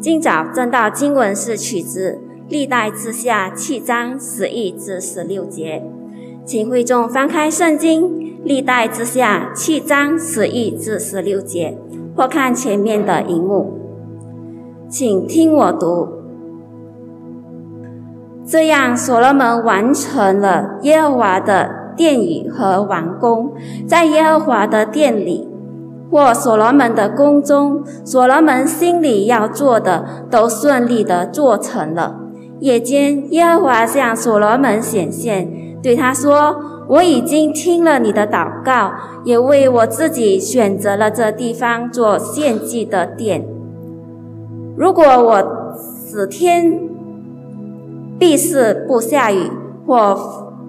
今早正道经文是取自历代之下七章十一至十六节，请会众翻开圣经历代之下七章十一至十六节，或看前面的荧幕，请听我读。这样，所罗门完成了耶和华的殿宇和王宫，在耶和华的殿里。或所罗门的宫中，所罗门心里要做的都顺利的做成了。夜间，耶和华向所罗门显现，对他说：“我已经听了你的祷告，也为我自己选择了这地方做献祭的殿。如果我此天必是不下雨，或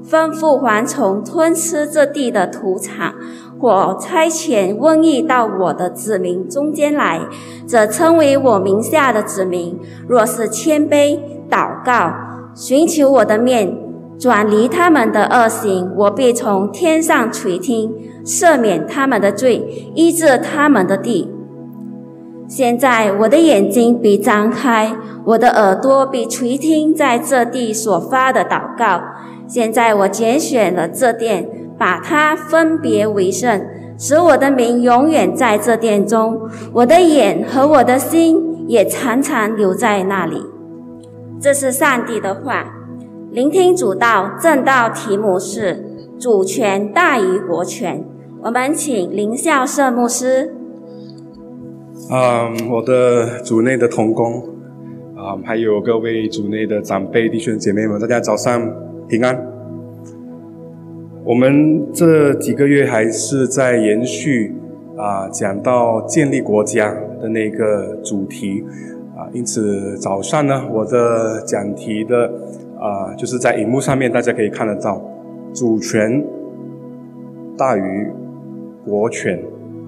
吩咐蝗虫吞吃这地的土产。”或差遣瘟疫到我的子民中间来，则称为我名下的子民。若是谦卑祷告，寻求我的面，转离他们的恶行，我必从天上垂听，赦免他们的罪，医治他们的地。现在我的眼睛被张开，我的耳朵被垂听，在这地所发的祷告。现在我拣选了这殿。把它分别为圣，使我的名永远在这殿中，我的眼和我的心也常常留在那里。这是上帝的话。聆听主道正道题目是主权大于国权。我们请林孝圣牧师。嗯，我的主内的同工，啊，还有各位主内的长辈弟兄姐妹们，大家早上平安。我们这几个月还是在延续啊，讲到建立国家的那个主题啊，因此早上呢，我的讲题的啊，就是在荧幕上面大家可以看得到，主权大于国权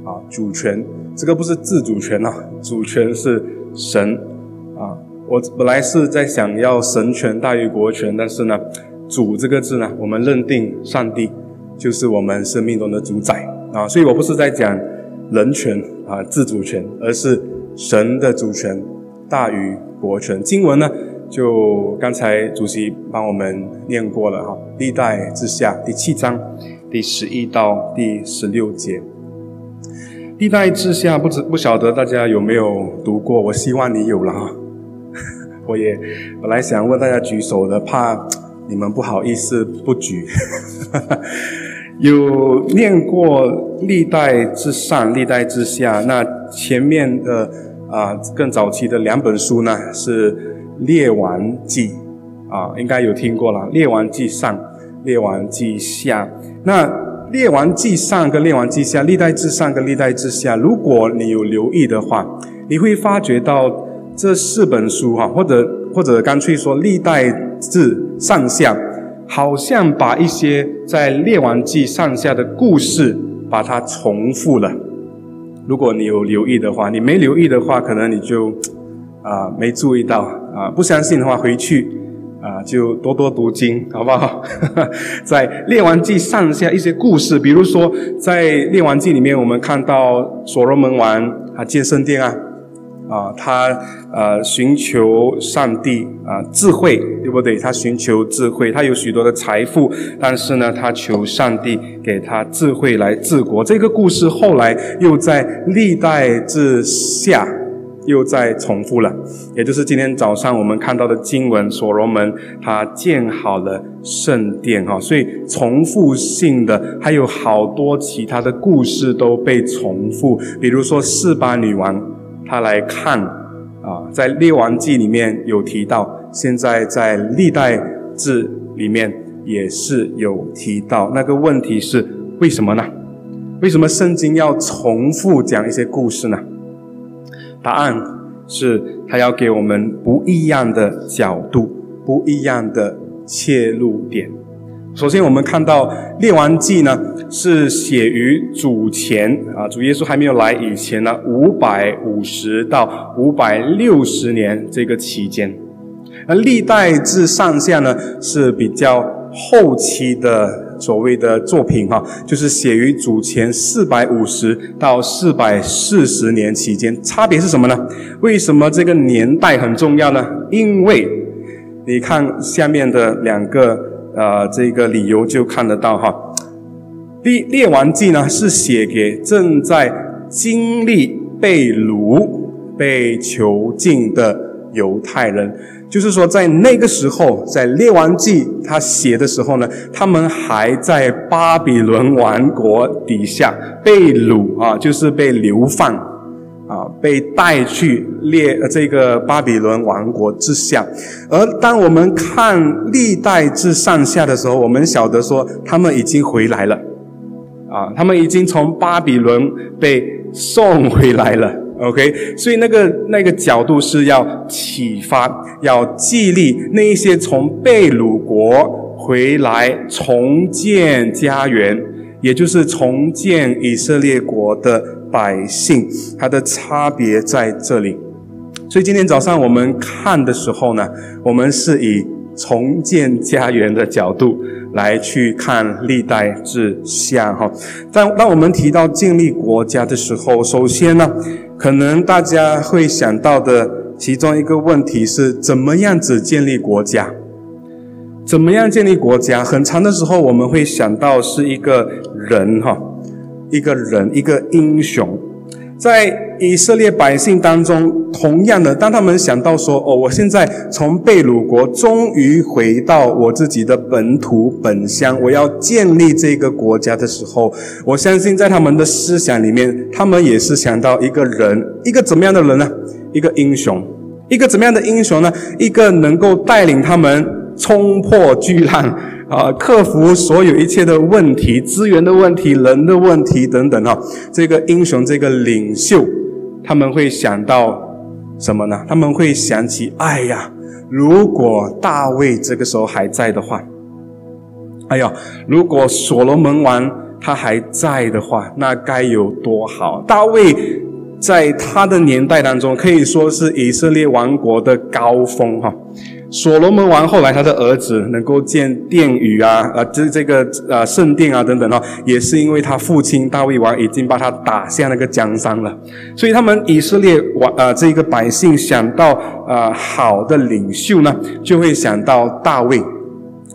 啊，主权这个不是自主权啊，主权是神啊，我本来是在想要神权大于国权，但是呢。主这个字呢，我们认定上帝就是我们生命中的主宰啊，所以我不是在讲人权啊、自主权，而是神的主权大于国权。经文呢，就刚才主席帮我们念过了哈，历代之下第七章第十一到第十六节。历代之下不知不晓得大家有没有读过？我希望你有了哈。我也本来想问大家举手的，怕。你们不好意思不举，有念过历代之上、历代之下。那前面的啊，更早期的两本书呢，是列王记啊，应该有听过了。列王记上、列王记下。那列王记上跟列王记下，历代之上跟历代之下，如果你有留意的话，你会发觉到这四本书哈，或者或者干脆说历代。字上下，好像把一些在《列王记》上下的故事，把它重复了。如果你有留意的话，你没留意的话，可能你就啊没注意到啊。不相信的话，回去啊就多多读经，好不好？在《列王记》上下一些故事，比如说在《列王记》里面，我们看到所罗门王啊建圣殿啊。啊，他呃寻求上帝啊智慧，对不对？他寻求智慧，他有许多的财富，但是呢，他求上帝给他智慧来治国。这个故事后来又在历代之下又在重复了，也就是今天早上我们看到的经文，所罗门他建好了圣殿哈，所以重复性的还有好多其他的故事都被重复，比如说四八女王。他来看啊，在列王记里面有提到，现在在历代志里面也是有提到。那个问题是为什么呢？为什么圣经要重复讲一些故事呢？答案是他要给我们不一样的角度，不一样的切入点。首先，我们看到《列王记》呢，是写于主前啊，主耶稣还没有来以前呢，五百五十到五百六十年这个期间。而历代志上下呢，是比较后期的所谓的作品哈，就是写于主前四百五十到四百四十年期间。差别是什么呢？为什么这个年代很重要呢？因为你看下面的两个呃这个理由就看得到哈。列列王记呢是写给正在经历被掳、被囚禁的犹太人。就是说，在那个时候，在列王记他写的时候呢，他们还在巴比伦王国底下被掳啊，就是被流放啊，被带去列这个巴比伦王国之下。而当我们看历代至上下的时候，我们晓得说，他们已经回来了啊，他们已经从巴比伦被送回来了。OK，所以那个那个角度是要启发、要激励那一些从被掳国回来重建家园，也就是重建以色列国的百姓，它的差别在这里。所以今天早上我们看的时候呢，我们是以重建家园的角度来去看历代志下哈。当当我们提到建立国家的时候，首先呢。可能大家会想到的其中一个问题是，怎么样子建立国家？怎么样建立国家？很长的时候，我们会想到是一个人哈，一个人，一个英雄。在以色列百姓当中，同样的，当他们想到说：“哦，我现在从贝鲁国终于回到我自己的本土本乡，我要建立这个国家的时候，我相信在他们的思想里面，他们也是想到一个人，一个怎么样的人呢？一个英雄，一个怎么样的英雄呢？一个能够带领他们冲破巨浪。”啊，克服所有一切的问题，资源的问题，人的问题等等哈。这个英雄，这个领袖，他们会想到什么呢？他们会想起，哎呀，如果大卫这个时候还在的话，哎呀，如果所罗门王他还在的话，那该有多好！大卫在他的年代当中，可以说是以色列王国的高峰哈。所罗门王后来他的儿子能够建殿宇啊，呃，这这个呃圣殿啊等等哈，也是因为他父亲大卫王已经把他打下那个江山了，所以他们以色列王呃这个百姓想到呃好的领袖呢，就会想到大卫，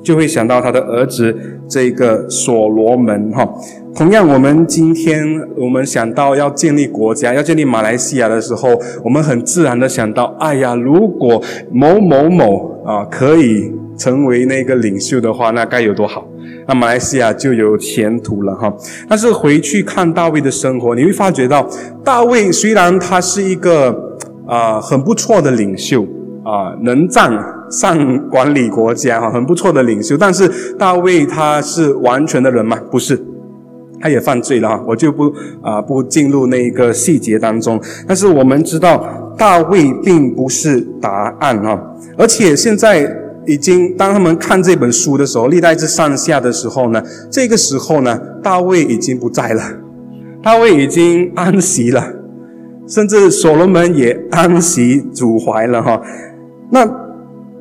就会想到他的儿子这个所罗门哈。同样，我们今天我们想到要建立国家，要建立马来西亚的时候，我们很自然的想到，哎呀，如果某某某啊可以成为那个领袖的话，那该有多好，那马来西亚就有前途了哈。但是回去看大卫的生活，你会发觉到，大卫虽然他是一个啊很不错的领袖啊，能战善管理国家哈，很不错的领袖，但是大卫他是完全的人吗？不是。他也犯罪了哈，我就不啊不进入那一个细节当中。但是我们知道大卫并不是答案哈，而且现在已经当他们看这本书的时候，历代志上下的时候呢，这个时候呢，大卫已经不在了，大卫已经安息了，甚至所罗门也安息主怀了哈。那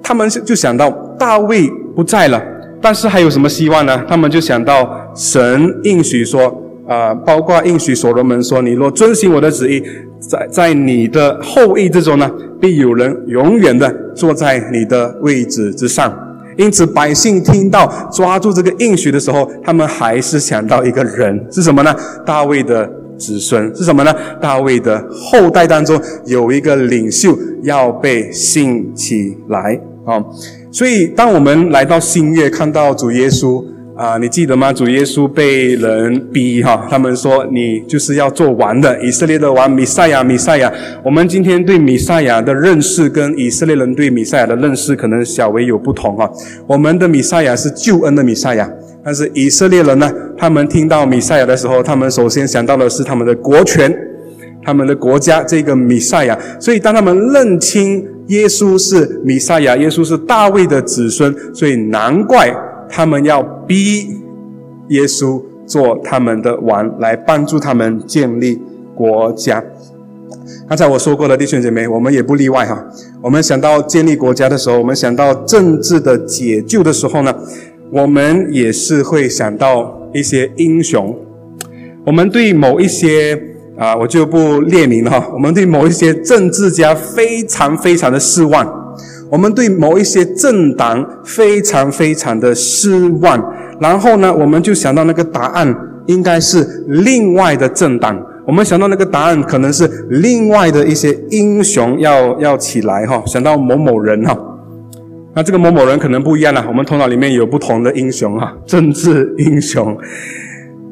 他们就想到大卫不在了。但是还有什么希望呢？他们就想到神应许说，啊，包括应许所罗门说，你若遵循我的旨意，在在你的后裔之中呢，必有人永远的坐在你的位置之上。因此，百姓听到抓住这个应许的时候，他们还是想到一个人是什么呢？大卫的子孙是什么呢？大卫的后代当中有一个领袖要被兴起来啊。所以，当我们来到新月，看到主耶稣啊，你记得吗？主耶稣被人逼哈，他们说你就是要做王的，以色列的王，弥赛亚，弥赛亚。我们今天对弥赛亚的认识，跟以色列人对弥赛亚的认识可能小微有不同哈。我们的弥赛亚是救恩的弥赛亚，但是以色列人呢，他们听到弥赛亚的时候，他们首先想到的是他们的国权，他们的国家这个弥赛亚。所以，当他们认清。耶稣是弥赛亚，耶稣是大卫的子孙，所以难怪他们要逼耶稣做他们的王，来帮助他们建立国家。刚才我说过了，弟兄姐妹，我们也不例外哈。我们想到建立国家的时候，我们想到政治的解救的时候呢，我们也是会想到一些英雄。我们对某一些啊，我就不列名了哈。我们对某一些政治家非常非常的失望，我们对某一些政党非常非常的失望。然后呢，我们就想到那个答案应该是另外的政党。我们想到那个答案可能是另外的一些英雄要要起来哈。想到某某人哈。那这个某某人可能不一样了，我们头脑里面有不同的英雄哈，政治英雄。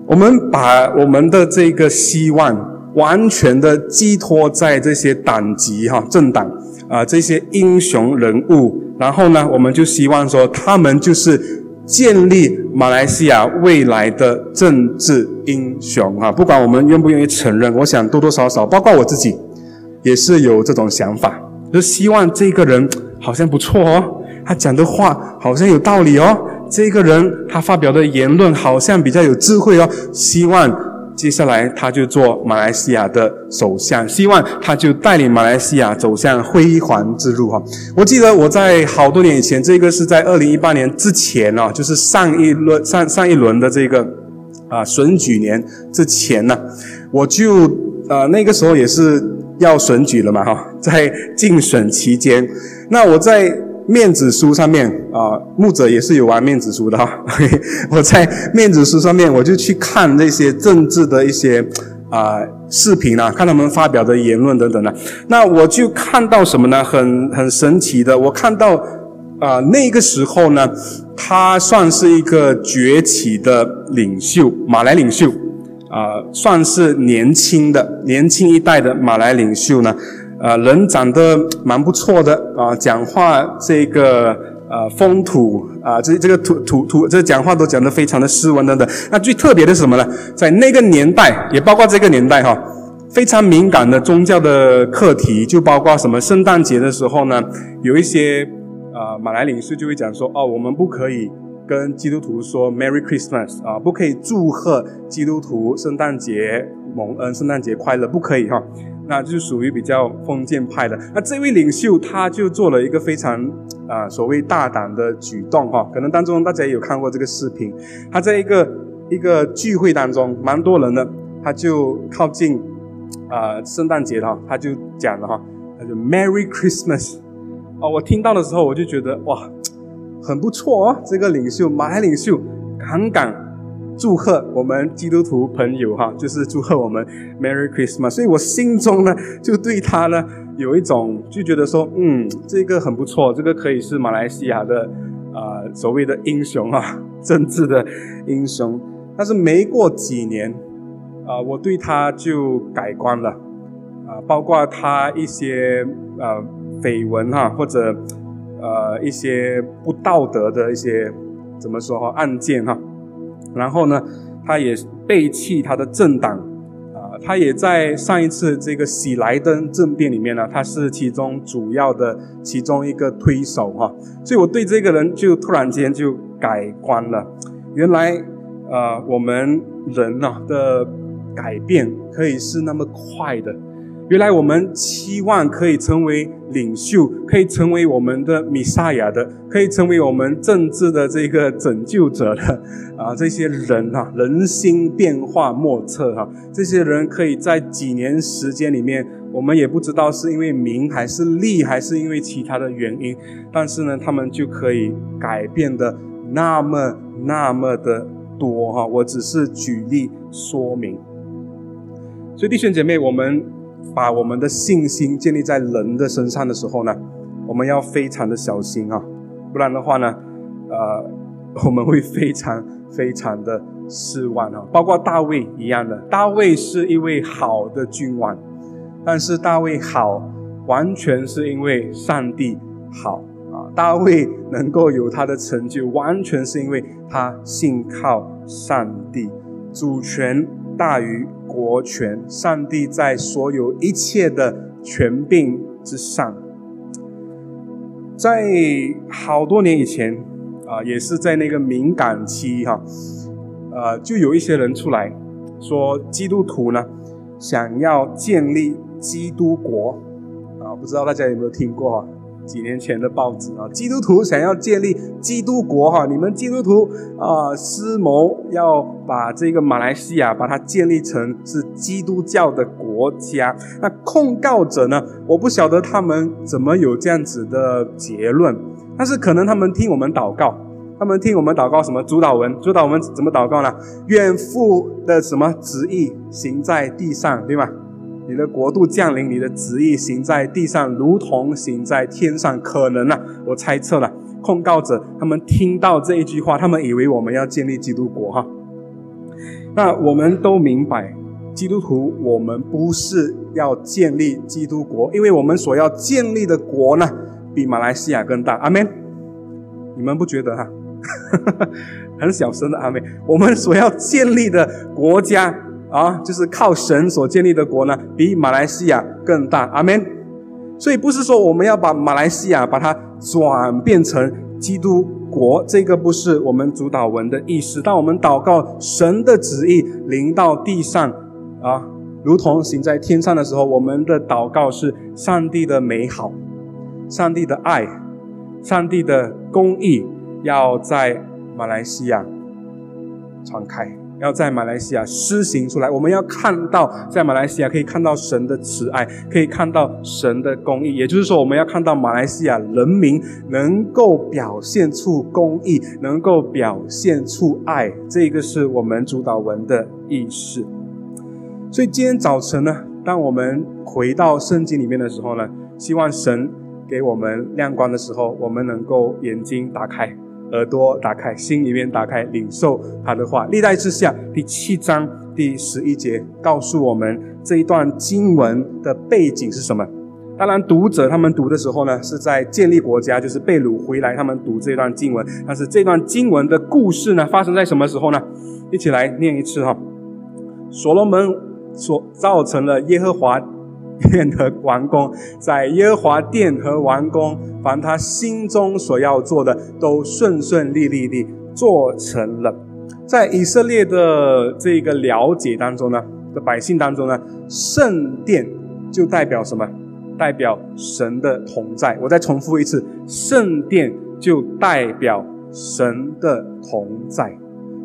我们把我们的这个希望完全的寄托在这些党籍哈政党啊这些英雄人物，然后呢，我们就希望说他们就是建立马来西亚未来的政治英雄啊，不管我们愿不愿意承认，我想多多少少，包括我自己，也是有这种想法，就希望这个人好像不错哦。他讲的话好像有道理哦，这个人他发表的言论好像比较有智慧哦。希望接下来他就做马来西亚的首相，希望他就带领马来西亚走向辉煌之路哈。我记得我在好多年以前，这个是在二零一八年之前哦，就是上一轮上上一轮的这个啊选举年之前呢，我就呃那个时候也是要选举了嘛哈，在竞选期间，那我在。面子书上面啊，牧者也是有玩面子书的哈。我在面子书上面，我就去看那些政治的一些啊视频啊，看他们发表的言论等等的。那我就看到什么呢？很很神奇的，我看到啊那个时候呢，他算是一个崛起的领袖，马来领袖啊，算是年轻的年轻一代的马来领袖呢。啊，人长得蛮不错的啊，讲话这个呃风土啊，这这个土土土，这讲话都讲得非常的斯文等等。那最特别的是什么呢？在那个年代，也包括这个年代哈，非常敏感的宗教的课题，就包括什么圣诞节的时候呢，有一些啊马来领袖就会讲说，哦，我们不可以跟基督徒说 Merry Christmas 啊，不可以祝贺基督徒圣诞节蒙恩，圣诞节快乐，不可以哈。那就属于比较封建派的。那这位领袖他就做了一个非常啊所谓大胆的举动哈，可能当中大家也有看过这个视频。他在一个一个聚会当中，蛮多人的，他就靠近啊圣诞节哈，他就讲了哈，他就 Merry Christmas 哦，我听到的时候我就觉得哇，很不错哦，这个领袖马来领袖敢敢。祝贺我们基督徒朋友哈，就是祝贺我们 Merry Christmas。所以我心中呢，就对他呢有一种就觉得说，嗯，这个很不错，这个可以是马来西亚的啊所谓的英雄啊，政治的英雄。但是没过几年啊，我对他就改观了啊，包括他一些呃绯闻哈，或者呃一些不道德的一些怎么说哈案件哈。然后呢，他也背弃他的政党，啊，他也在上一次这个喜来登政变里面呢，他是其中主要的其中一个推手哈，所以我对这个人就突然间就改观了，原来，呃，我们人呐的改变可以是那么快的。原来我们期望可以成为领袖，可以成为我们的弥撒亚的，可以成为我们政治的这个拯救者的 啊！这些人啊，人心变化莫测哈！这些人可以在几年时间里面，我们也不知道是因为名还是利，还是因为其他的原因，但是呢，他们就可以改变的那么那么的多哈！我只是举例说明。所以弟兄姐妹，我们。把我们的信心建立在人的身上的时候呢，我们要非常的小心啊，不然的话呢，呃，我们会非常非常的失望啊。包括大卫一样的，大卫是一位好的君王，但是大卫好，完全是因为上帝好啊。大卫能够有他的成就，完全是因为他信靠上帝，主权大于。国权，上帝在所有一切的权柄之上。在好多年以前啊，也是在那个敏感期哈，呃，就有一些人出来说，基督徒呢想要建立基督国啊，不知道大家有没有听过哈？几年前的报纸啊，基督徒想要建立基督国哈，你们基督徒啊，思谋要把这个马来西亚把它建立成是基督教的国家。那控告者呢？我不晓得他们怎么有这样子的结论，但是可能他们听我们祷告，他们听我们祷告什么主导文，主导文怎么祷告呢？愿父的什么旨意行在地上，对吗？你的国度降临，你的旨意行在地上，如同行在天上。可能啊，我猜测了。控告者他们听到这一句话，他们以为我们要建立基督国哈。那我们都明白，基督徒我们不是要建立基督国，因为我们所要建立的国呢，比马来西亚更大。阿门。你们不觉得哈？很小声的阿门。我们所要建立的国家。啊，就是靠神所建立的国呢，比马来西亚更大。阿门。所以不是说我们要把马来西亚把它转变成基督国，这个不是我们主导文的意思。当我们祷告神的旨意临到地上啊，如同行在天上的时候，我们的祷告是上帝的美好、上帝的爱、上帝的公义要在马来西亚传开。要在马来西亚施行出来，我们要看到在马来西亚可以看到神的慈爱，可以看到神的公义。也就是说，我们要看到马来西亚人民能够表现出公义，能够表现出爱。这个是我们主导文的意识。所以今天早晨呢，当我们回到圣经里面的时候呢，希望神给我们亮光的时候，我们能够眼睛打开。耳朵打开，心里面打开，领受他的话。历代之下第七章第十一节告诉我们这一段经文的背景是什么？当然，读者他们读的时候呢，是在建立国家，就是被掳回来，他们读这段经文。但是这段经文的故事呢，发生在什么时候呢？一起来念一次哈。所罗门所造成了耶和华。殿和王宫，在耶和华殿和王宫，凡他心中所要做的，都顺顺利利地做成了。在以色列的这个了解当中呢，的百姓当中呢，圣殿就代表什么？代表神的同在。我再重复一次，圣殿就代表神的同在。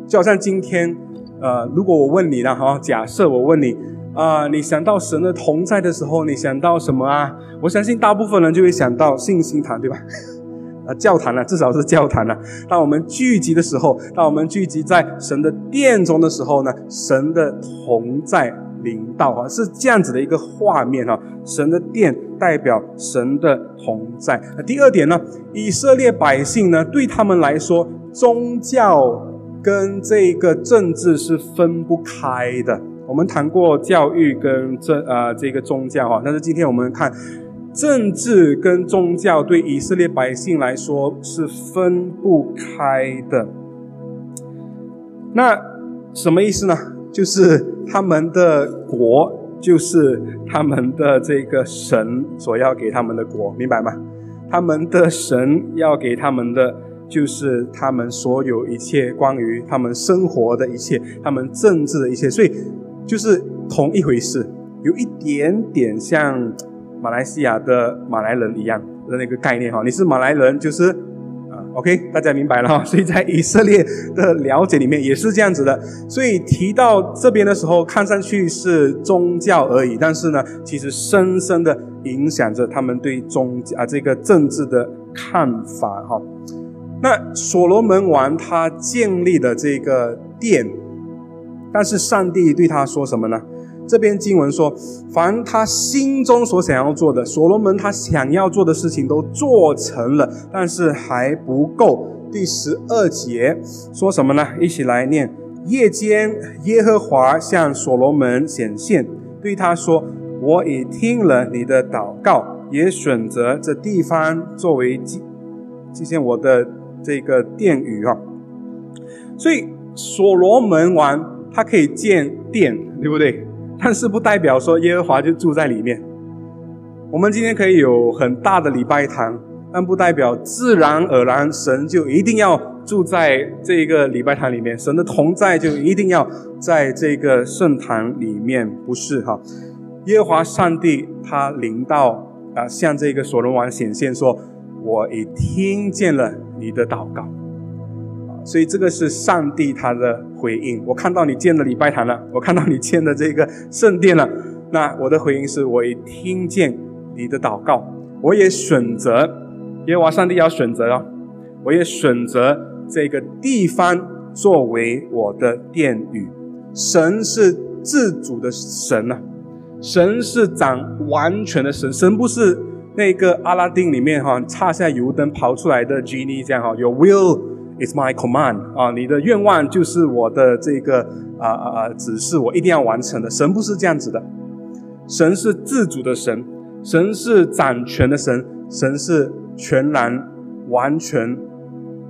就好像今天，呃，如果我问你了哈，假设我问你。啊，你想到神的同在的时候，你想到什么啊？我相信大部分人就会想到信心堂，对吧？啊，教堂啊，至少是教堂啊。当我们聚集的时候，当我们聚集在神的殿中的时候呢，神的同在临到啊，是这样子的一个画面啊。神的殿代表神的同在。那第二点呢，以色列百姓呢，对他们来说，宗教跟这个政治是分不开的。我们谈过教育跟政啊这个宗教哈，但是今天我们看政治跟宗教对以色列百姓来说是分不开的。那什么意思呢？就是他们的国就是他们的这个神所要给他们的国，明白吗？他们的神要给他们的就是他们所有一切关于他们生活的一切，他们政治的一切，所以。就是同一回事，有一点点像马来西亚的马来人一样的那个概念哈。你是马来人，就是啊，OK，大家明白了哈。所以在以色列的了解里面也是这样子的。所以提到这边的时候，看上去是宗教而已，但是呢，其实深深的影响着他们对宗啊这个政治的看法哈。那所罗门王他建立的这个殿。但是上帝对他说什么呢？这篇经文说，凡他心中所想要做的，所罗门他想要做的事情都做成了，但是还不够。第十二节说什么呢？一起来念：夜间耶和华向所罗门显现，对他说：“我已听了你的祷告，也选择这地方作为祭祭献我的这个殿宇啊。”所以所罗门王。它可以建殿，对不对？但是不代表说耶和华就住在里面。我们今天可以有很大的礼拜堂，但不代表自然而然神就一定要住在这个礼拜堂里面，神的同在就一定要在这个圣堂里面，不是哈？耶和华上帝他临到啊，向这个所罗门王显现说：“我已听见了你的祷告。所以这个是上帝他的回应。我看到你建了礼拜堂了，我看到你建的这个圣殿了。那我的回应是，我也听见你的祷告，我也选择，耶和华上帝要选择哦，我也选择这个地方作为我的殿宇。神是自主的神啊，神是掌完全的神，神不是那个阿拉丁里面哈插下油灯跑出来的 genie 这样哈，Your will。Is my command 啊，你的愿望就是我的这个啊啊啊指示，我一定要完成的。神不是这样子的，神是自主的神，神是掌权的神，神是全然完全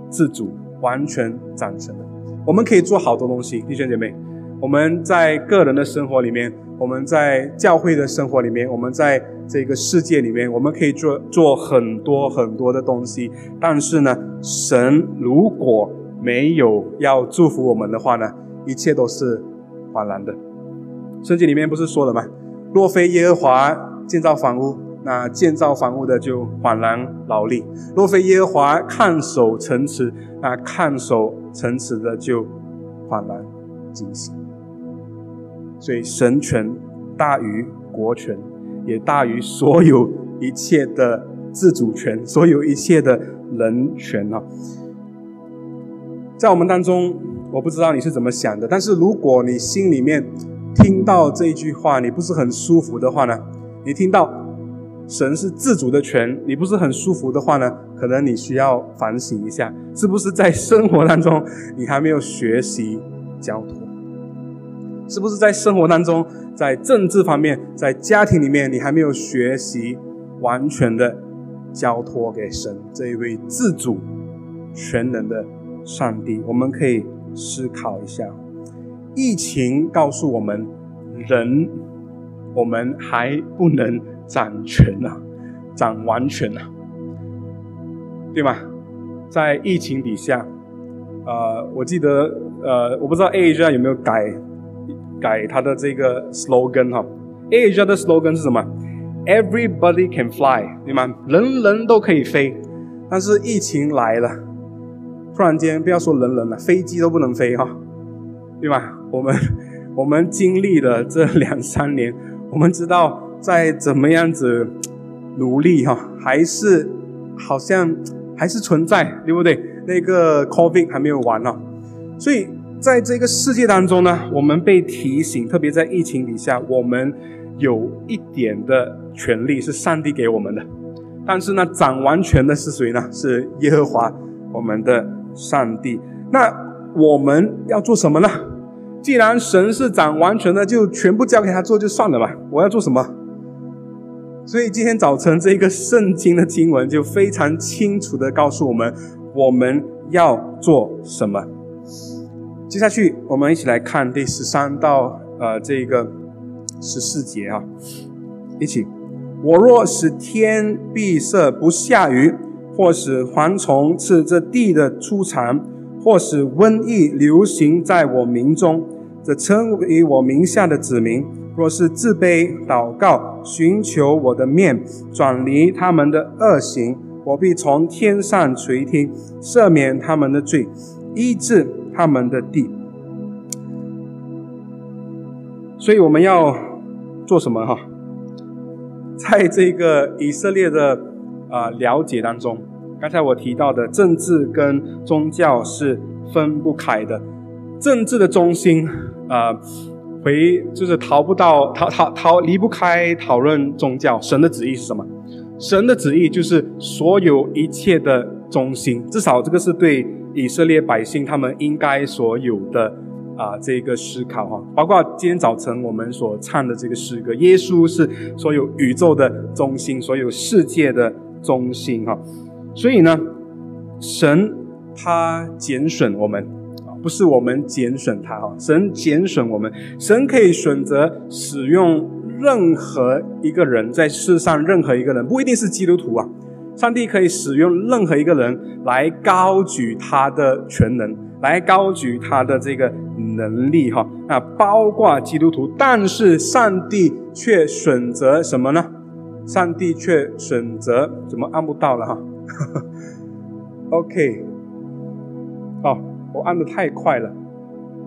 自主、完全掌权的。我们可以做好多东西，弟兄姐妹。我们在个人的生活里面，我们在教会的生活里面，我们在这个世界里面，我们可以做做很多很多的东西。但是呢，神如果没有要祝福我们的话呢，一切都是枉然的。圣经里面不是说了吗？若非耶和华建造房屋，那建造房屋的就枉然劳力；若非耶和华看守城池，那看守城池的就枉然惊喜。所以神权大于国权，也大于所有一切的自主权，所有一切的人权啊！在我们当中，我不知道你是怎么想的，但是如果你心里面听到这一句话，你不是很舒服的话呢？你听到神是自主的权，你不是很舒服的话呢？可能你需要反省一下，是不是在生活当中你还没有学习交托？是不是在生活当中，在政治方面，在家庭里面，你还没有学习完全的交托给神这一位自主、全能的上帝？我们可以思考一下。疫情告诉我们，人我们还不能掌权啊，掌完全啊，对吗？在疫情底下，呃，我记得，呃，我不知道 A 家有没有改。改他的这个 slogan 哈，Asia 的 slogan 是什么？Everybody can fly，对吗？人人都可以飞。但是疫情来了，突然间不要说人人了，飞机都不能飞哈，对吧？我们我们经历了这两三年，我们知道在怎么样子努力哈，还是好像还是存在，对不对？那个 COVID 还没有完呢，所以。在这个世界当中呢，我们被提醒，特别在疫情底下，我们有一点的权利是上帝给我们的。但是呢，掌完全的是谁呢？是耶和华，我们的上帝。那我们要做什么呢？既然神是掌完全的，就全部交给他做就算了吧。我要做什么？所以今天早晨这个圣经的经文就非常清楚的告诉我们，我们要做什么。接下去，我们一起来看第十三到呃这个十四节啊，一起。我若使天闭塞不下雨，或使蝗虫吃这地的出产，或使瘟疫流行在我民中，这称为我名下的子民，若是自卑祷告，寻求我的面，转离他们的恶行，我必从天上垂听，赦免他们的罪，医治。他们的地，所以我们要做什么哈？在这个以色列的啊了解当中，刚才我提到的政治跟宗教是分不开的。政治的中心啊，回就是逃不到逃逃逃离不开讨论宗教。神的旨意是什么？神的旨意就是所有一切的中心，至少这个是对。以色列百姓他们应该所有的啊这个思考哈，包括今天早晨我们所唱的这个诗歌，耶稣是所有宇宙的中心，所有世界的中心哈。所以呢，神他拣选我们啊，不是我们拣选他哈，神拣选我们，神可以选择使用任何一个人，在世上任何一个人，不一定是基督徒啊。上帝可以使用任何一个人来高举他的全能，来高举他的这个能力，哈，那包括基督徒。但是上帝却选择什么呢？上帝却选择怎么按不到了哈？OK，哦，我按的太快了。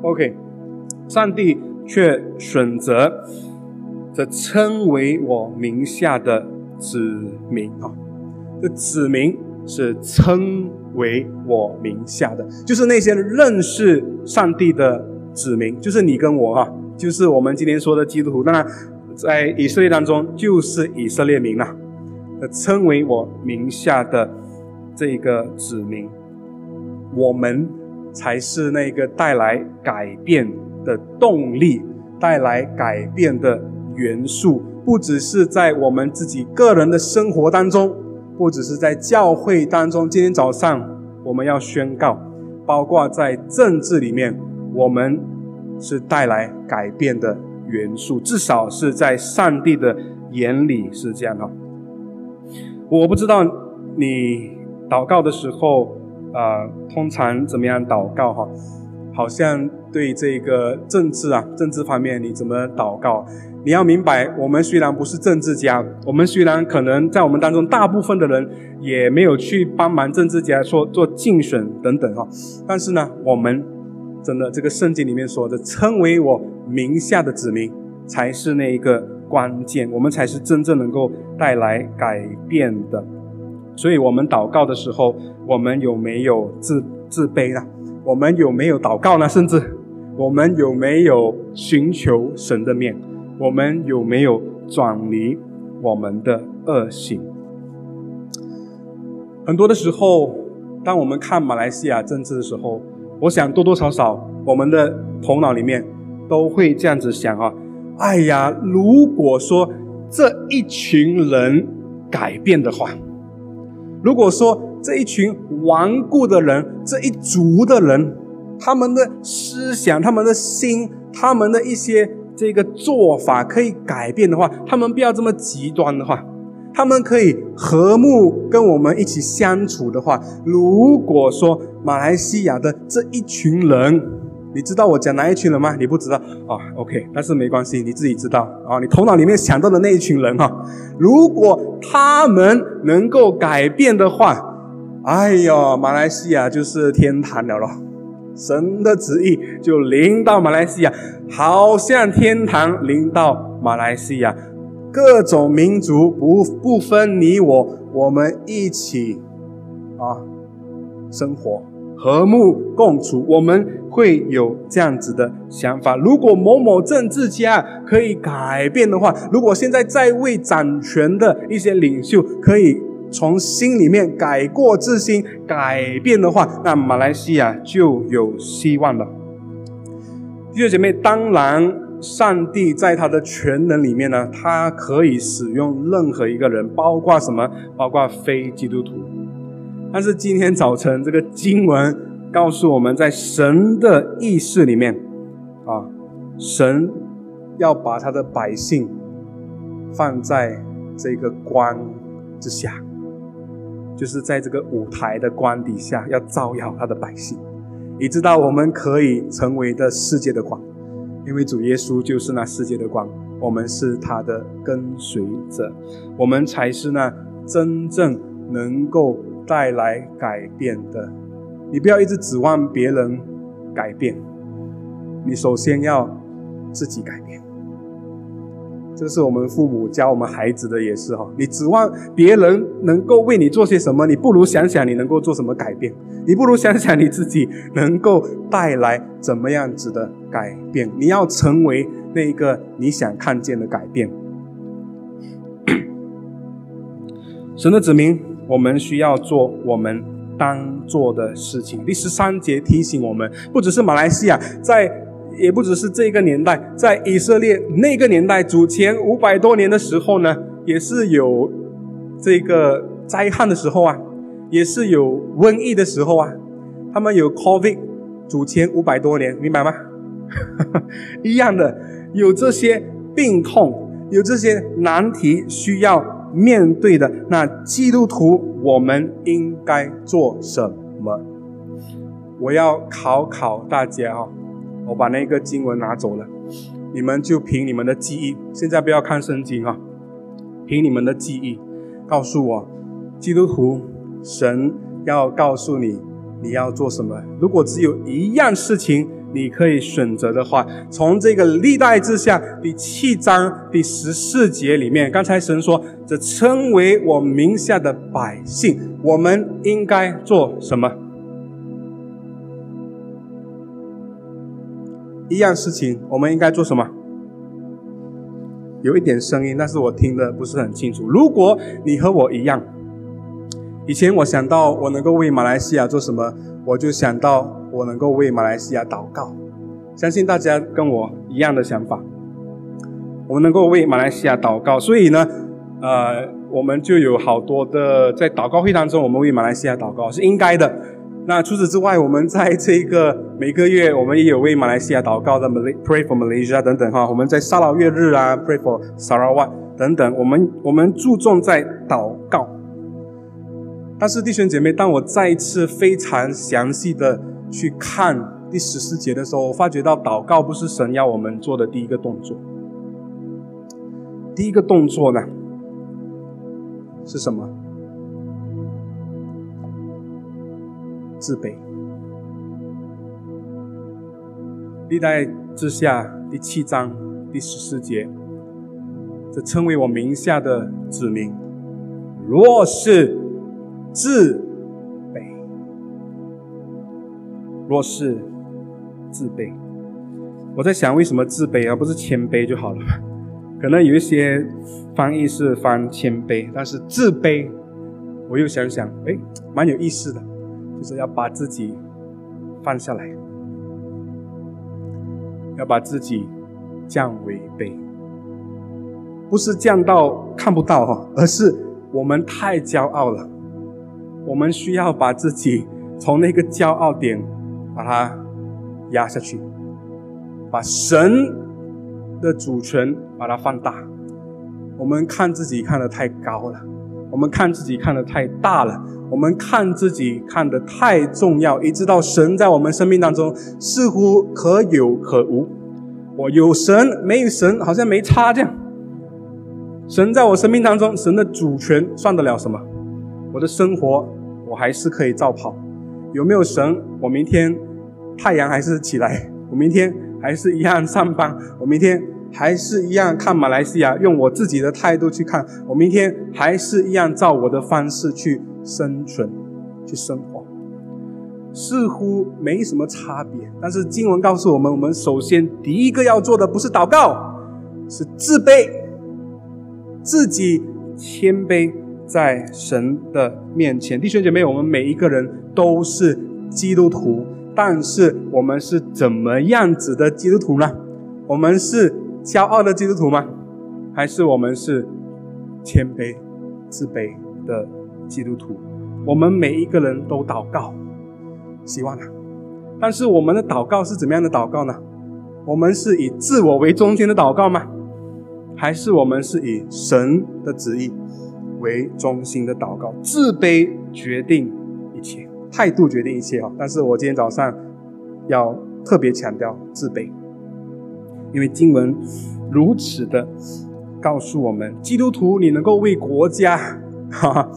OK，上帝却选择这称为我名下的子民啊，这子民是称为我名下的，就是那些认识上帝的子民，就是你跟我哈，就是我们今天说的基督徒。当然，在以色列当中，就是以色列民啊，称为我名下的这个子民，我们。才是那个带来改变的动力，带来改变的元素，不只是在我们自己个人的生活当中，不只是在教会当中。今天早上我们要宣告，包括在政治里面，我们是带来改变的元素，至少是在上帝的眼里是这样的。我不知道你祷告的时候。啊，通常怎么样祷告哈？好像对这个政治啊，政治方面你怎么祷告？你要明白，我们虽然不是政治家，我们虽然可能在我们当中大部分的人也没有去帮忙政治家说做竞选等等哈，但是呢，我们真的这个圣经里面说的，称为我名下的子民，才是那一个关键，我们才是真正能够带来改变的。所以，我们祷告的时候，我们有没有自自卑呢？我们有没有祷告呢？甚至，我们有没有寻求神的面？我们有没有转离我们的恶行？很多的时候，当我们看马来西亚政治的时候，我想多多少少，我们的头脑里面都会这样子想啊：哎呀，如果说这一群人改变的话。如果说这一群顽固的人，这一族的人，他们的思想、他们的心、他们的一些这个做法可以改变的话，他们不要这么极端的话，他们可以和睦跟我们一起相处的话，如果说马来西亚的这一群人。你知道我讲哪一群人吗？你不知道啊？OK，但是没关系，你自己知道啊。你头脑里面想到的那一群人哈，如果他们能够改变的话，哎呦，马来西亚就是天堂了咯。神的旨意就临到马来西亚，好像天堂临到马来西亚，各种民族不不分你我，我们一起啊生活。和睦共处，我们会有这样子的想法。如果某某政治家可以改变的话，如果现在在位掌权的一些领袖可以从心里面改过自新、改变的话，那马来西亚就有希望了。弟兄姐妹，当然，上帝在他的全能里面呢，他可以使用任何一个人，包括什么？包括非基督徒。但是今天早晨，这个经文告诉我们在神的意识里面，啊，神要把他的百姓放在这个光之下，就是在这个舞台的光底下，要照耀他的百姓。你知道，我们可以成为的世界的光，因为主耶稣就是那世界的光，我们是他的跟随者，我们才是那真正能够。带来改变的，你不要一直指望别人改变，你首先要自己改变。这是我们父母教我们孩子的，也是哈。你指望别人能够为你做些什么，你不如想想你能够做什么改变，你不如想想你自己能够带来怎么样子的改变。你要成为那一个你想看见的改变。神的子民。我们需要做我们当做的事情。第十三节提醒我们，不只是马来西亚，在也不只是这个年代，在以色列那个年代，主前五百多年的时候呢，也是有这个灾害的时候啊，也是有瘟疫的时候啊。他们有 COVID，主前五百多年，明白吗？一样的，有这些病痛，有这些难题需要。面对的那基督徒，我们应该做什么？我要考考大家哈，我把那个经文拿走了，你们就凭你们的记忆，现在不要看圣经啊，凭你们的记忆，告诉我，基督徒神要告诉你你要做什么。如果只有一样事情你可以选择的话，从这个历代之下第七章第十四节里面，刚才神说这称为我名下的百姓，我们应该做什么？一样事情，我们应该做什么？有一点声音，但是我听的不是很清楚。如果你和我一样，以前我想到我能够为马来西亚做什么，我就想到我能够为马来西亚祷告。相信大家跟我一样的想法，我们能够为马来西亚祷告，所以呢，呃，我们就有好多的在祷告会当中，我们为马来西亚祷告是应该的。那除此之外，我们在这个每个月，我们也有为马来西亚祷告的 Pray for Malaysia 等等哈。我们在沙劳越日啊，Pray for Sarawak 等等，我们我们注重在祷告。但是弟兄姐妹，当我再一次非常详细的去看第十四节的时候，我发觉到祷告不是神要我们做的第一个动作。第一个动作呢是什么？自卑。历代之下第七章第十四节，这称为我名下的子民，若是自卑，若是自卑，我在想为什么自卑而不是谦卑就好了？可能有一些翻译是翻谦卑，但是自卑，我又想想，哎，蛮有意思的。就是要把自己放下来，要把自己降为卑，不是降到看不到哈，而是我们太骄傲了，我们需要把自己从那个骄傲点把它压下去，把神的主权把它放大，我们看自己看得太高了。我们看自己看得太大了，我们看自己看得太重要，以致到神在我们生命当中似乎可有可无。我有神没有神，好像没差这样。神在我生命当中，神的主权算得了什么？我的生活我还是可以照跑。有没有神？我明天太阳还是起来，我明天还是一样上班，我明天。还是一样看马来西亚，用我自己的态度去看。我明天还是一样照我的方式去生存、去生活，似乎没什么差别。但是经文告诉我们，我们首先第一个要做的不是祷告，是自卑，自己谦卑在神的面前。弟兄姐妹，我们每一个人都是基督徒，但是我们是怎么样子的基督徒呢？我们是。骄傲的基督徒吗？还是我们是谦卑、自卑的基督徒？我们每一个人都祷告，希望啊。但是我们的祷告是怎么样的祷告呢？我们是以自我为中心的祷告吗？还是我们是以神的旨意为中心的祷告？自卑决定一切，态度决定一切啊！但是我今天早上要特别强调自卑。因为经文如此的告诉我们，基督徒你能够为国家，哈哈，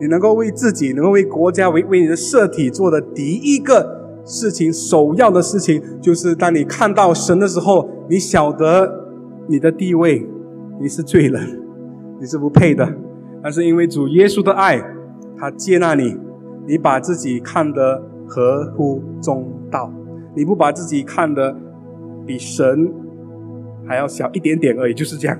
你能够为自己，能够为国家，为为你的社体做的第一个事情，首要的事情，就是当你看到神的时候，你晓得你的地位，你是罪人，你是不配的。但是因为主耶稣的爱，他接纳你，你把自己看得合乎中道，你不把自己看得比神。还要小一点点而已，就是这样。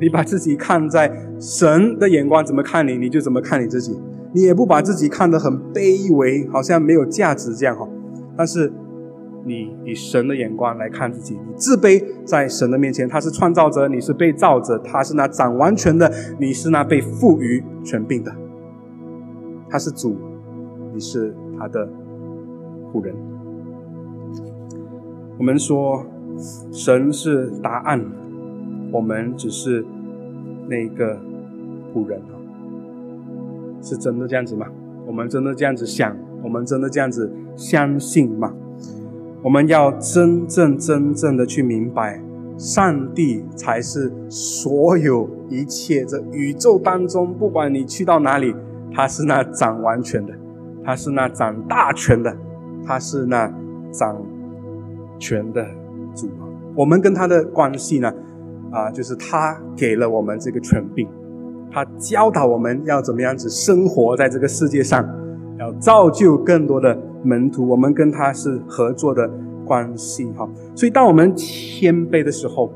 你把自己看在神的眼光怎么看你，你就怎么看你自己。你也不把自己看得很卑微，好像没有价值这样哈。但是你以神的眼光来看自己，你自卑在神的面前，他是创造者，你是被造者，他是那掌完全的，你是那被赋予权柄的。他是主，你是他的仆人。我们说。神是答案，我们只是那个仆人啊，是真的这样子吗？我们真的这样子想？我们真的这样子相信吗？我们要真正真正的去明白，上帝才是所有一切。这宇宙当中，不管你去到哪里，他是那掌完全的，他是那掌大权的，他是那掌权的。我们跟他的关系呢，啊，就是他给了我们这个权柄，他教导我们要怎么样子生活在这个世界上，要造就更多的门徒。我们跟他是合作的关系哈。所以，当我们谦卑的时候，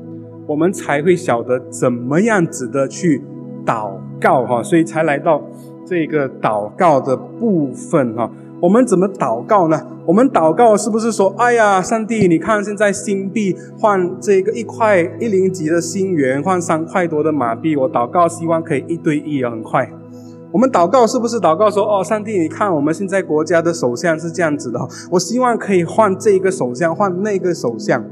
我们才会晓得怎么样子的去祷告哈。所以才来到。这个祷告的部分哈，我们怎么祷告呢？我们祷告是不是说，哎呀，上帝，你看现在新币换这个一块一零级的新元换三块多的马币，我祷告希望可以一对一很快。我们祷告是不是祷告说，哦，上帝，你看我们现在国家的首相是这样子的，我希望可以换这个首相换那个首相。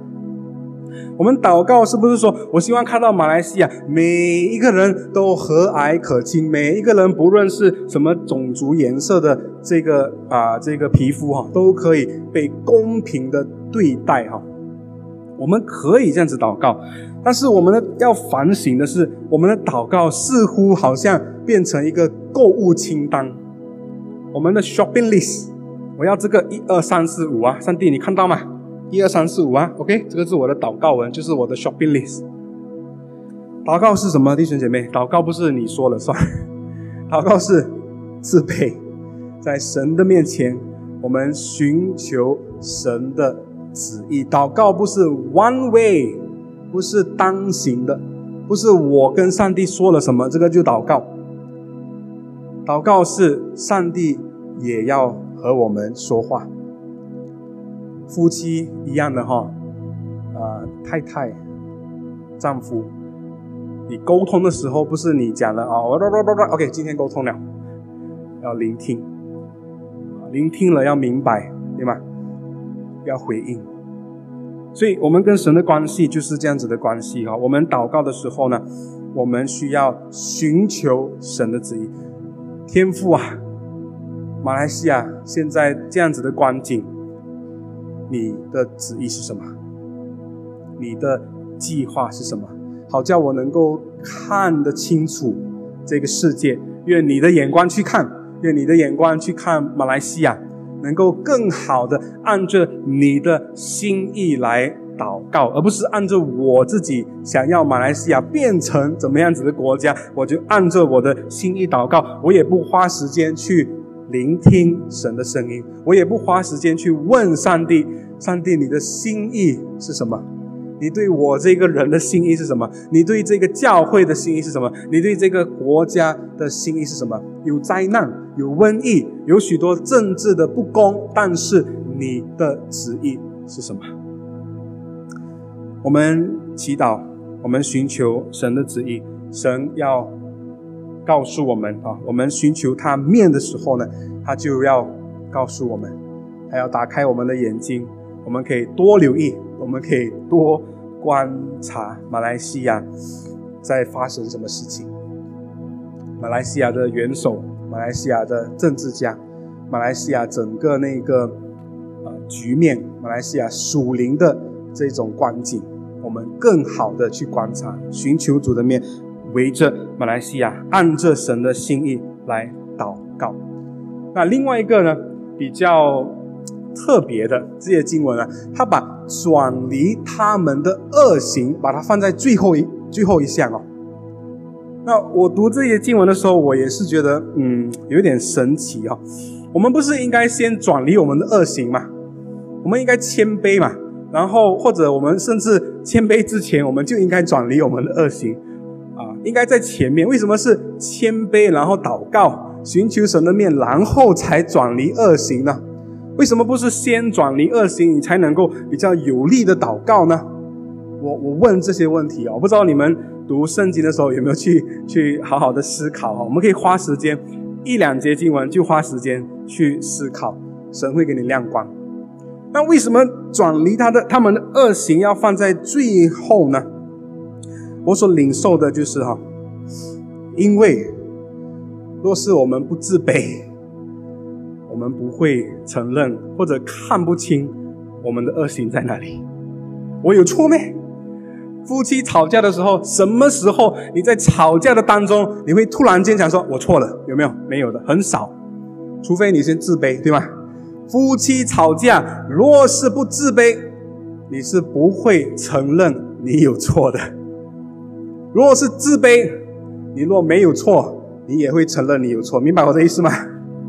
我们祷告是不是说，我希望看到马来西亚每一个人都和蔼可亲，每一个人不论是什么种族颜色的这个啊这个皮肤哈，都可以被公平的对待哈。我们可以这样子祷告，但是我们的要反省的是，我们的祷告似乎好像变成一个购物清单，我们的 shopping list，我要这个一二三四五啊，上帝你看到吗？一二三四五啊，OK，这个是我的祷告文，就是我的 shopping list。祷告是什么，弟兄姐妹？祷告不是你说了算，祷告是自卑，在神的面前，我们寻求神的旨意。祷告不是 one way，不是单行的，不是我跟上帝说了什么，这个就祷告。祷告是上帝也要和我们说话。夫妻一样的哈，啊，太太、丈夫，你沟通的时候不是你讲了啊，我我我我 OK，今天沟通了，要聆听，聆听了要明白，对吗？要回应。所以，我们跟神的关系就是这样子的关系哈。我们祷告的时候呢，我们需要寻求神的旨意。天父啊，马来西亚现在这样子的光景。你的旨意是什么？你的计划是什么？好叫我能够看得清楚这个世界。愿你的眼光去看，愿你的眼光去看马来西亚，能够更好的按着你的心意来祷告，而不是按照我自己想要马来西亚变成怎么样子的国家，我就按照我的心意祷告，我也不花时间去。聆听神的声音，我也不花时间去问上帝：上帝，你的心意是什么？你对我这个人的心意是什么？你对这个教会的心意是什么？你对这个国家的心意是什么？有灾难，有瘟疫，有许多政治的不公，但是你的旨意是什么？我们祈祷，我们寻求神的旨意，神要。告诉我们啊，我们寻求他面的时候呢，他就要告诉我们，他要打开我们的眼睛，我们可以多留意，我们可以多观察马来西亚在发生什么事情。马来西亚的元首，马来西亚的政治家，马来西亚整个那个呃局面，马来西亚属灵的这种光景，我们更好的去观察，寻求主的面。围着马来西亚，按着神的心意来祷告。那另外一个呢，比较特别的这些经文呢，他把转离他们的恶行，把它放在最后一最后一项哦。那我读这些经文的时候，我也是觉得，嗯，有点神奇哦。我们不是应该先转离我们的恶行吗？我们应该谦卑嘛，然后或者我们甚至谦卑之前，我们就应该转离我们的恶行。啊应该在前面，为什么是谦卑，然后祷告，寻求神的面，然后才转离恶行呢？为什么不是先转离恶行，你才能够比较有力的祷告呢？我我问这些问题啊，我不知道你们读圣经的时候有没有去 去好好的思考哈？我们可以花时间一两节经文就花时间去思考，神会给你亮光。那为什么转离他的他们的恶行要放在最后呢？我所领受的就是哈，因为若是我们不自卑，我们不会承认或者看不清我们的恶行在哪里。我有错没？夫妻吵架的时候，什么时候你在吵架的当中，你会突然间想说“我错了”？有没有？没有的，很少。除非你先自卑，对吗？夫妻吵架，若是不自卑，你是不会承认你有错的。如果是自卑，你若没有错，你也会承认你有错。明白我的意思吗？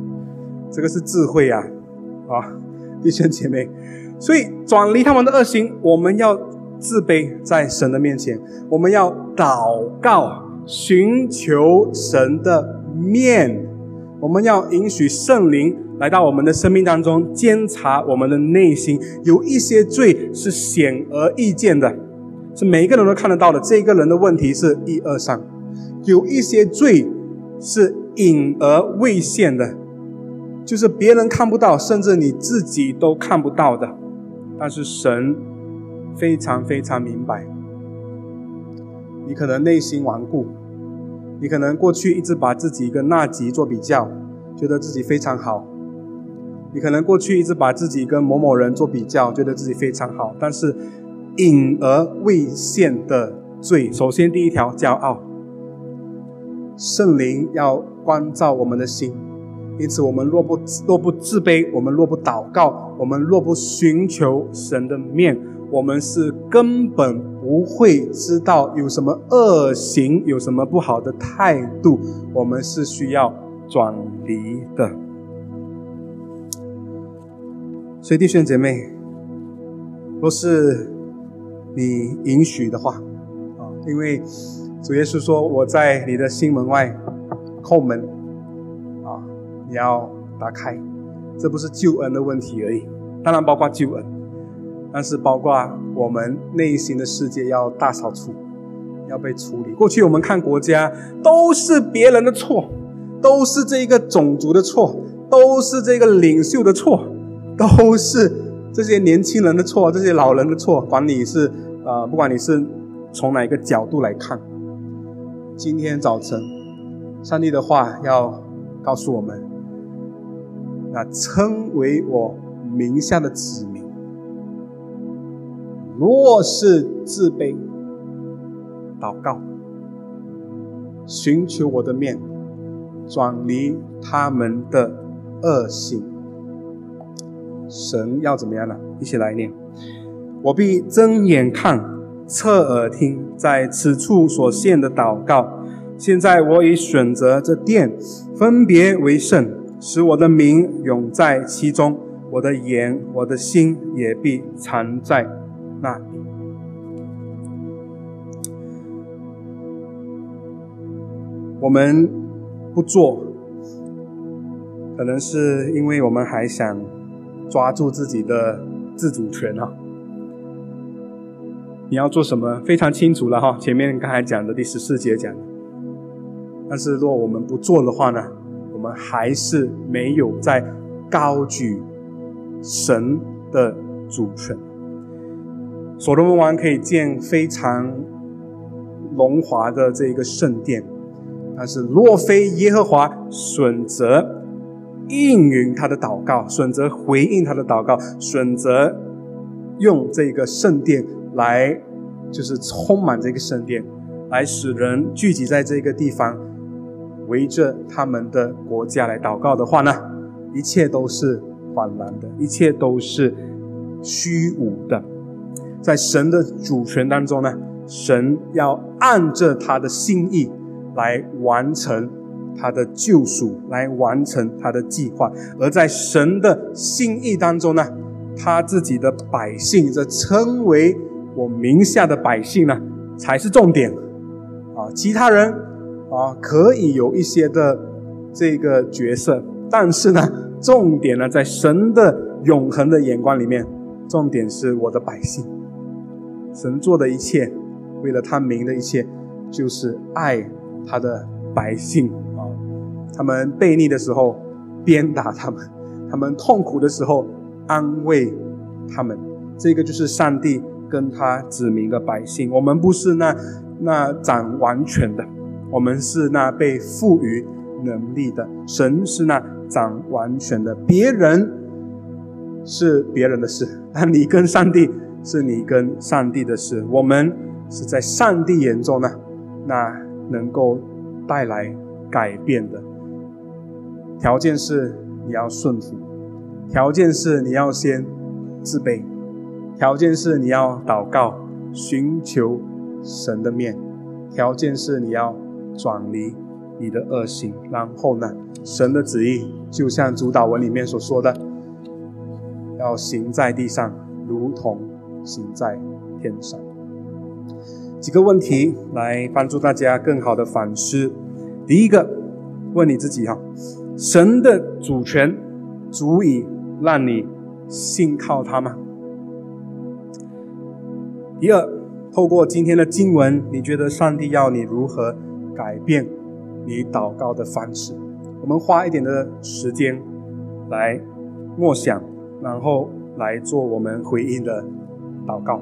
这个是智慧啊，啊，弟兄姐妹。所以转离他们的恶行，我们要自卑在神的面前，我们要祷告，寻求神的面，我们要允许圣灵来到我们的生命当中，监察我们的内心。有一些罪是显而易见的，是每一个人都看得到的。这个人的问题是一二三，有一些罪是隐而未现的，就是别人看不到，甚至你自己都看不到的。但是神非常非常明白，你可能内心顽固，你可能过去一直把自己跟那吉做比较，觉得自己非常好；你可能过去一直把自己跟某某人做比较，觉得自己非常好。但是隐而未现的罪，首先第一条，骄傲。圣灵要关照我们的心。因此，我们若不若不自卑，我们若不祷告，我们若不寻求神的面，我们是根本不会知道有什么恶行，有什么不好的态度。我们是需要转离的。所以，弟兄姐妹，若是你允许的话，啊，因为主耶稣说：“我在你的心门外叩门。”啊你要打开，这不是救恩的问题而已，当然包括救恩，但是包括我们内心的世界要大扫除，要被处理。过去我们看国家都是别人的错，都是这个种族的错，都是这个领袖的错，都是这些年轻人的错，这些老人的错。管你是啊，不管你是从哪一个角度来看，今天早晨，上帝的话要告诉我们。那称为我名下的子民，若是自卑，祷告，寻求我的面，转离他们的恶行，神要怎么样呢？一起来念：我必睁眼看，侧耳听，在此处所献的祷告。现在我已选择这殿，分别为圣。使我的名永在其中，我的眼、我的心也必藏在那里。我们不做，可能是因为我们还想抓住自己的自主权啊。你要做什么？非常清楚了哈，前面刚才讲的第十四节讲的。但是若我们不做的话呢？我们还是没有在高举神的主权。所罗门王可以建非常荣华的这一个圣殿，但是若非耶和华选择应允他的祷告，选择回应他的祷告，选择用这个圣殿来，就是充满这个圣殿，来使人聚集在这个地方。围着他们的国家来祷告的话呢，一切都是缓然的，一切都是虚无的。在神的主权当中呢，神要按着他的心意来完成他的救赎，来完成他的计划。而在神的心意当中呢，他自己的百姓，这称为我名下的百姓呢，才是重点啊！其他人。啊，可以有一些的这个角色，但是呢，重点呢，在神的永恒的眼光里面，重点是我的百姓。神做的一切，为了他名的一切，就是爱他的百姓啊。他们背逆的时候，鞭打他们；他们痛苦的时候，安慰他们。这个就是上帝跟他指明的百姓。我们不是那那掌完全的。我们是那被赋予能力的，神是那掌完全的，别人是别人的事，但你跟上帝是你跟上帝的事。我们是在上帝眼中呢，那能够带来改变的。条件是你要顺服，条件是你要先自卑，条件是你要祷告，寻求神的面，条件是你要转离你的恶行，然后呢，神的旨意就像主导文里面所说的，要行在地上，如同行在天上。几个问题来帮助大家更好的反思。第一个，问你自己哈。神的主权足以让你信靠他吗？第二，透过今天的经文，你觉得上帝要你如何改变你祷告的方式？我们花一点的时间来默想，然后来做我们回应的祷告。